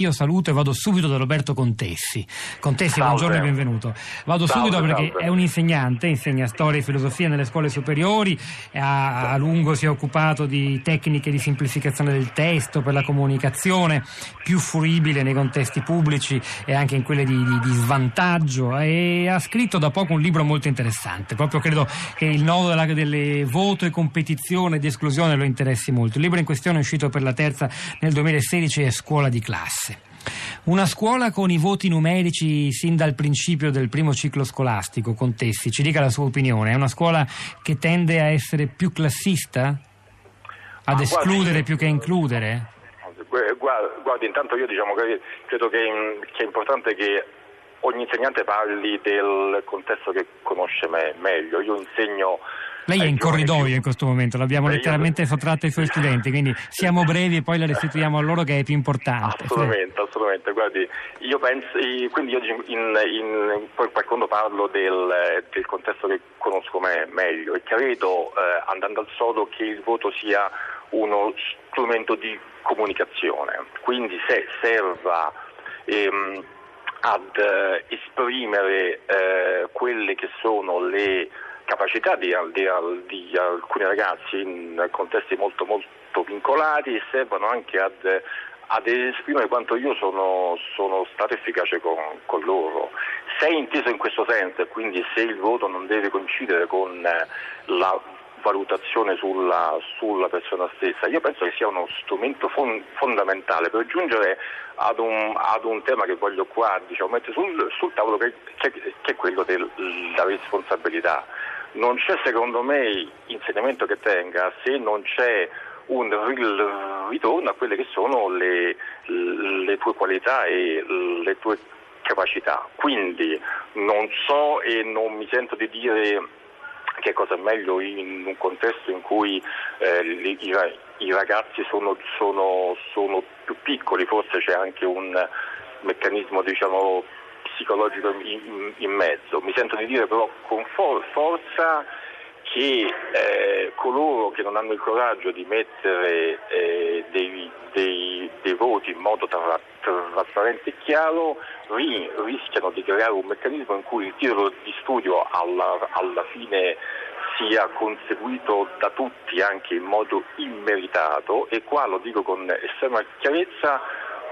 Io saluto e vado subito da Roberto Contessi. Contessi, salve. buongiorno e benvenuto. Vado salve, subito perché salve. è un insegnante, insegna storia e filosofia nelle scuole superiori, a, a, lungo si è occupato di tecniche di semplificazione del testo per la comunicazione più fruibile nei contesti pubblici e anche in quelle di, di, di svantaggio e ha scritto da poco un libro molto interessante. Proprio credo che il nodo della, delle voto e competizione di esclusione lo interessi molto. Il libro in questione è uscito per la terza nel 2016 è Scuola di classe. Una scuola con i voti numerici sin dal principio del primo ciclo scolastico, Contessi, ci dica la sua opinione, è una scuola che tende a essere più classista? Ad ah, escludere guardi, più che a includere? Guardi, guardi, intanto io diciamo che credo che, che è importante che ogni insegnante parli del contesto che conosce me, meglio. Io insegno lei è in corridoio in questo momento, l'abbiamo Beh, letteralmente io... sottratto ai suoi studenti, quindi siamo brevi e poi la restituiamo a loro che è più importante. Assolutamente, assolutamente. Guardi, io penso, quindi io in, in, poi quando parlo del, del, contesto che conosco me, meglio e credo, eh, andando al sodo, che il voto sia uno strumento di comunicazione, quindi se serva ehm, ad eh, esprimere eh, quelle che sono le capacità di, di, di, alcuni ragazzi in contesti molto, molto vincolati servono anche ad, ad esprimere quanto io sono, sono stato efficace con, con, loro. Se è inteso in questo senso e quindi se il voto non deve coincidere con la valutazione sulla, sulla, persona stessa. Io penso che sia uno strumento fon, fondamentale per giungere ad un, ad un, tema che voglio qua diciamo, mettere sul, sul tavolo che, che, che, è quello della responsabilità non c'è secondo me insegnamento che tenga se non c'è un ritorno a quelle che sono le, le tue qualità e le tue capacità. Quindi non so e non mi sento di dire che cosa è meglio in un contesto in cui eh, i, i, ragazzi sono, sono, sono, più piccoli, forse c'è anche un meccanismo diciamo, psicologico in, in, mezzo. Mi sento di dire però con for- forza che eh, coloro che non hanno il coraggio di mettere eh, dei, dei, dei, voti in modo tra- trasparente e chiaro ri- rischiano di creare un meccanismo in cui il titolo di studio alla, alla fine sia conseguito da tutti anche in modo immeritato e qua lo dico con estrema chiarezza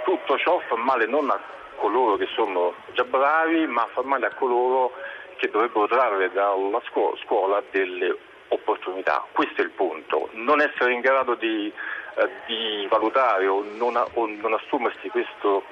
tutto ciò fa male non a coloro che sono già bravi, ma fa male a coloro che dovrebbero trarre dalla scuola, delle opportunità. Questo è il punto. Non essere in grado di, eh, di valutare o non, o non assumersi questo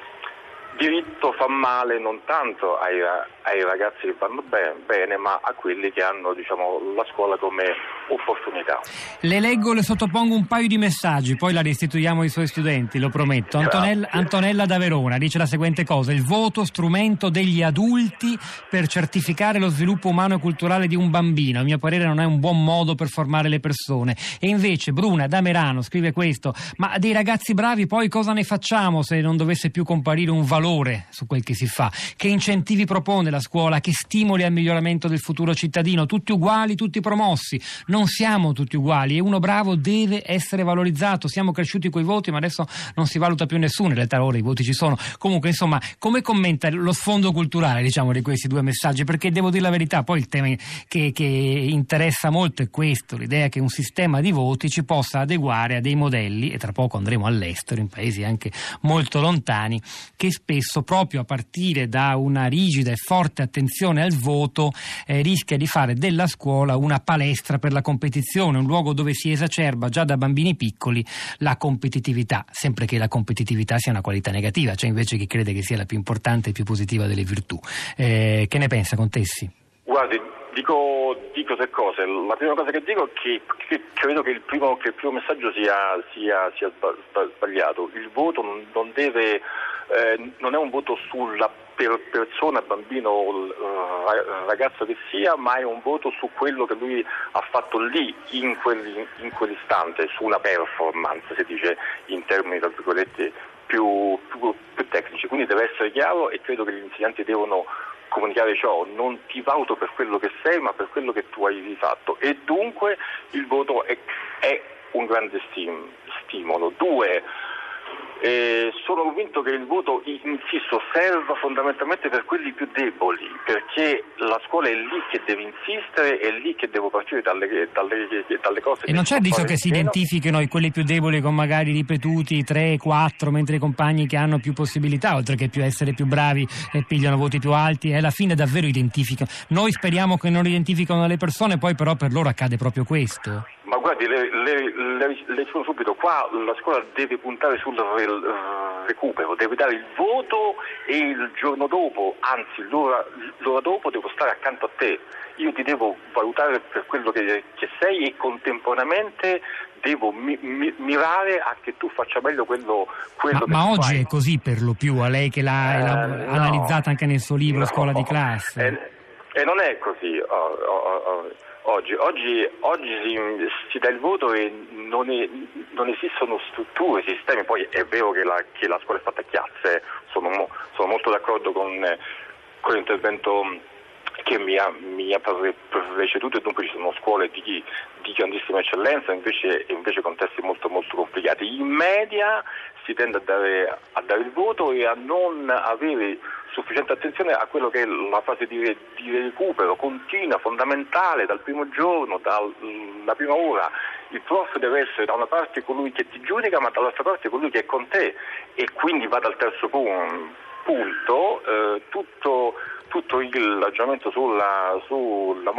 diritto fa male non tanto ai, ai ragazzi che vanno bene, bene, ma a quelli che hanno diciamo, la scuola come opportunità. Le leggo, le sottopongo un paio di messaggi, poi la restituiamo ai suoi studenti, lo prometto. Antonella, Antonella da Verona dice la seguente cosa: il voto strumento degli adulti per certificare lo sviluppo umano e culturale di un bambino. A mio parere non è un buon modo per formare le persone. E invece Bruna da Merano scrive questo: ma dei ragazzi bravi poi cosa ne facciamo se non dovesse più comparire un valore? Valore su quel che si fa, che incentivi propone la scuola, che stimoli al miglioramento del futuro cittadino, tutti uguali, tutti promossi, non siamo tutti uguali e uno bravo deve essere valorizzato, siamo cresciuti coi voti ma adesso non si valuta più nessuno, in realtà ora i voti ci sono, comunque insomma come commenta lo sfondo culturale diciamo di questi due messaggi, perché devo dire la verità, poi il tema che, che interessa molto è questo, l'idea che un sistema di voti ci possa adeguare a dei modelli, e tra poco andremo all'estero, in paesi anche molto lontani, che spesso spesso proprio a partire da una rigida e forte attenzione al voto eh, rischia di fare della scuola una palestra per la competizione, un luogo dove si esacerba già da bambini piccoli la competitività, sempre che la competitività sia una qualità negativa, c'è invece chi crede che sia la più importante e più positiva delle virtù. Eh, che ne pensa Contessi? Guardi, dico, dico tre cose. La prima cosa che dico è che, che credo che il, primo, che il primo, messaggio sia, sia, sia sbagliato. Il voto non deve eh, non è un voto sulla per persona, bambino, ragazzo che sia, ma è un voto su quello che lui ha fatto lì, in, quel, in quell'istante, su una performance, si dice in termini tra virgolette più, più, più tecnici. Quindi deve essere chiaro e credo che gli insegnanti devono comunicare ciò, non ti valuto per quello che sei ma per quello che tu hai fatto e dunque il voto è, è un grande stim- stimolo. Due, E sono convinto che il voto, insisto, serva fondamentalmente per quelli più deboli, perché la scuola è lì che deve insistere, è lì che devo partire dalle, dalle, dalle cose. E non c'è il rischio che si identifichino quelli più deboli con magari ripetuti 3, 4, mentre i compagni che hanno più possibilità, oltre che più essere più bravi e pigliano voti più alti, e alla fine davvero identificano. Noi speriamo che non identificano le persone, poi però per loro accade proprio questo. Ma guardi, le, le, le, dico subito, qua la scuola deve puntare sul recupero, deve dare il voto e il giorno dopo, anzi l'ora, l'ora dopo devo stare accanto a te. Io ti devo valutare per quello che, che sei e contemporaneamente devo mi, mi, mirare a che tu faccia meglio quello, quello ma, che ma oggi fai. è così per lo più, a lei che l'ha, Eh, l'ha no. analizzata anche nel suo libro No. Scuola di classe. E, e non è così oh, oh, oh, oggi. Oggi, oggi si, dà il voto e non, è- non esistono strutture, sistemi. Poi è vero che la, che la scuola è fatta a chiazze, sono, sono molto d'accordo con, con l'intervento che mi ha, mi ha pre- preceduto e dunque ci sono scuole di, di grandissima eccellenza invece, invece contesti molto molto complicati. In media si tende a dare, a dare il voto e a non avere sufficiente attenzione a quello che è la fase di, di recupero continua, fondamentale, dal primo giorno, dalla prima ora. Il prof deve essere da una parte colui che ti giudica, ma dall'altra parte colui che è con te. E quindi va dal terzo pu- punto, eh, tutto, tutto il ragionamento sulla, sulla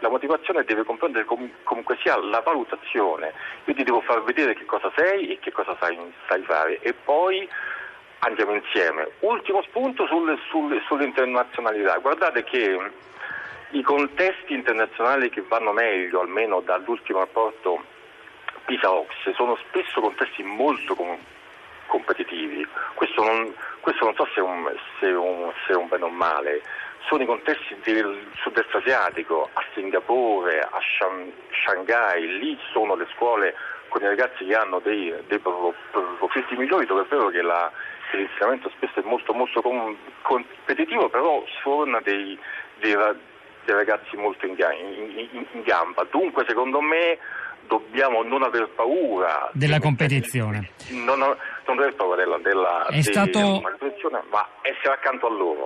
la motivazione deve comprendere com- comunque sia la valutazione, io ti devo far vedere che cosa sei e che cosa sai, sai fare. E poi andiamo insieme. Ultimo spunto sul- sul- sull'internazionalità, guardate che i contesti internazionali che vanno meglio, almeno dall'ultimo rapporto PISA-OX, sono spesso contesti molto com- competitivi, questo non, questo non so se è, un, se, un, se un bene o male, sono i contesti del sud-est asiatico, a Singapore, a Shan- Shanghai, lì sono le scuole con i ragazzi che hanno dei, dei pro- profili migliori, dove è vero che, la, che l'insegnamento spesso è molto, molto com- competitivo, però sforna dei, dei ra- dei ragazzi molto in, ga- in- in- in gamba. Dunque, secondo me, dobbiamo non aver paura Della competizione. Non, non aver paura della, della, È stato- della competizione, ma essere accanto a loro.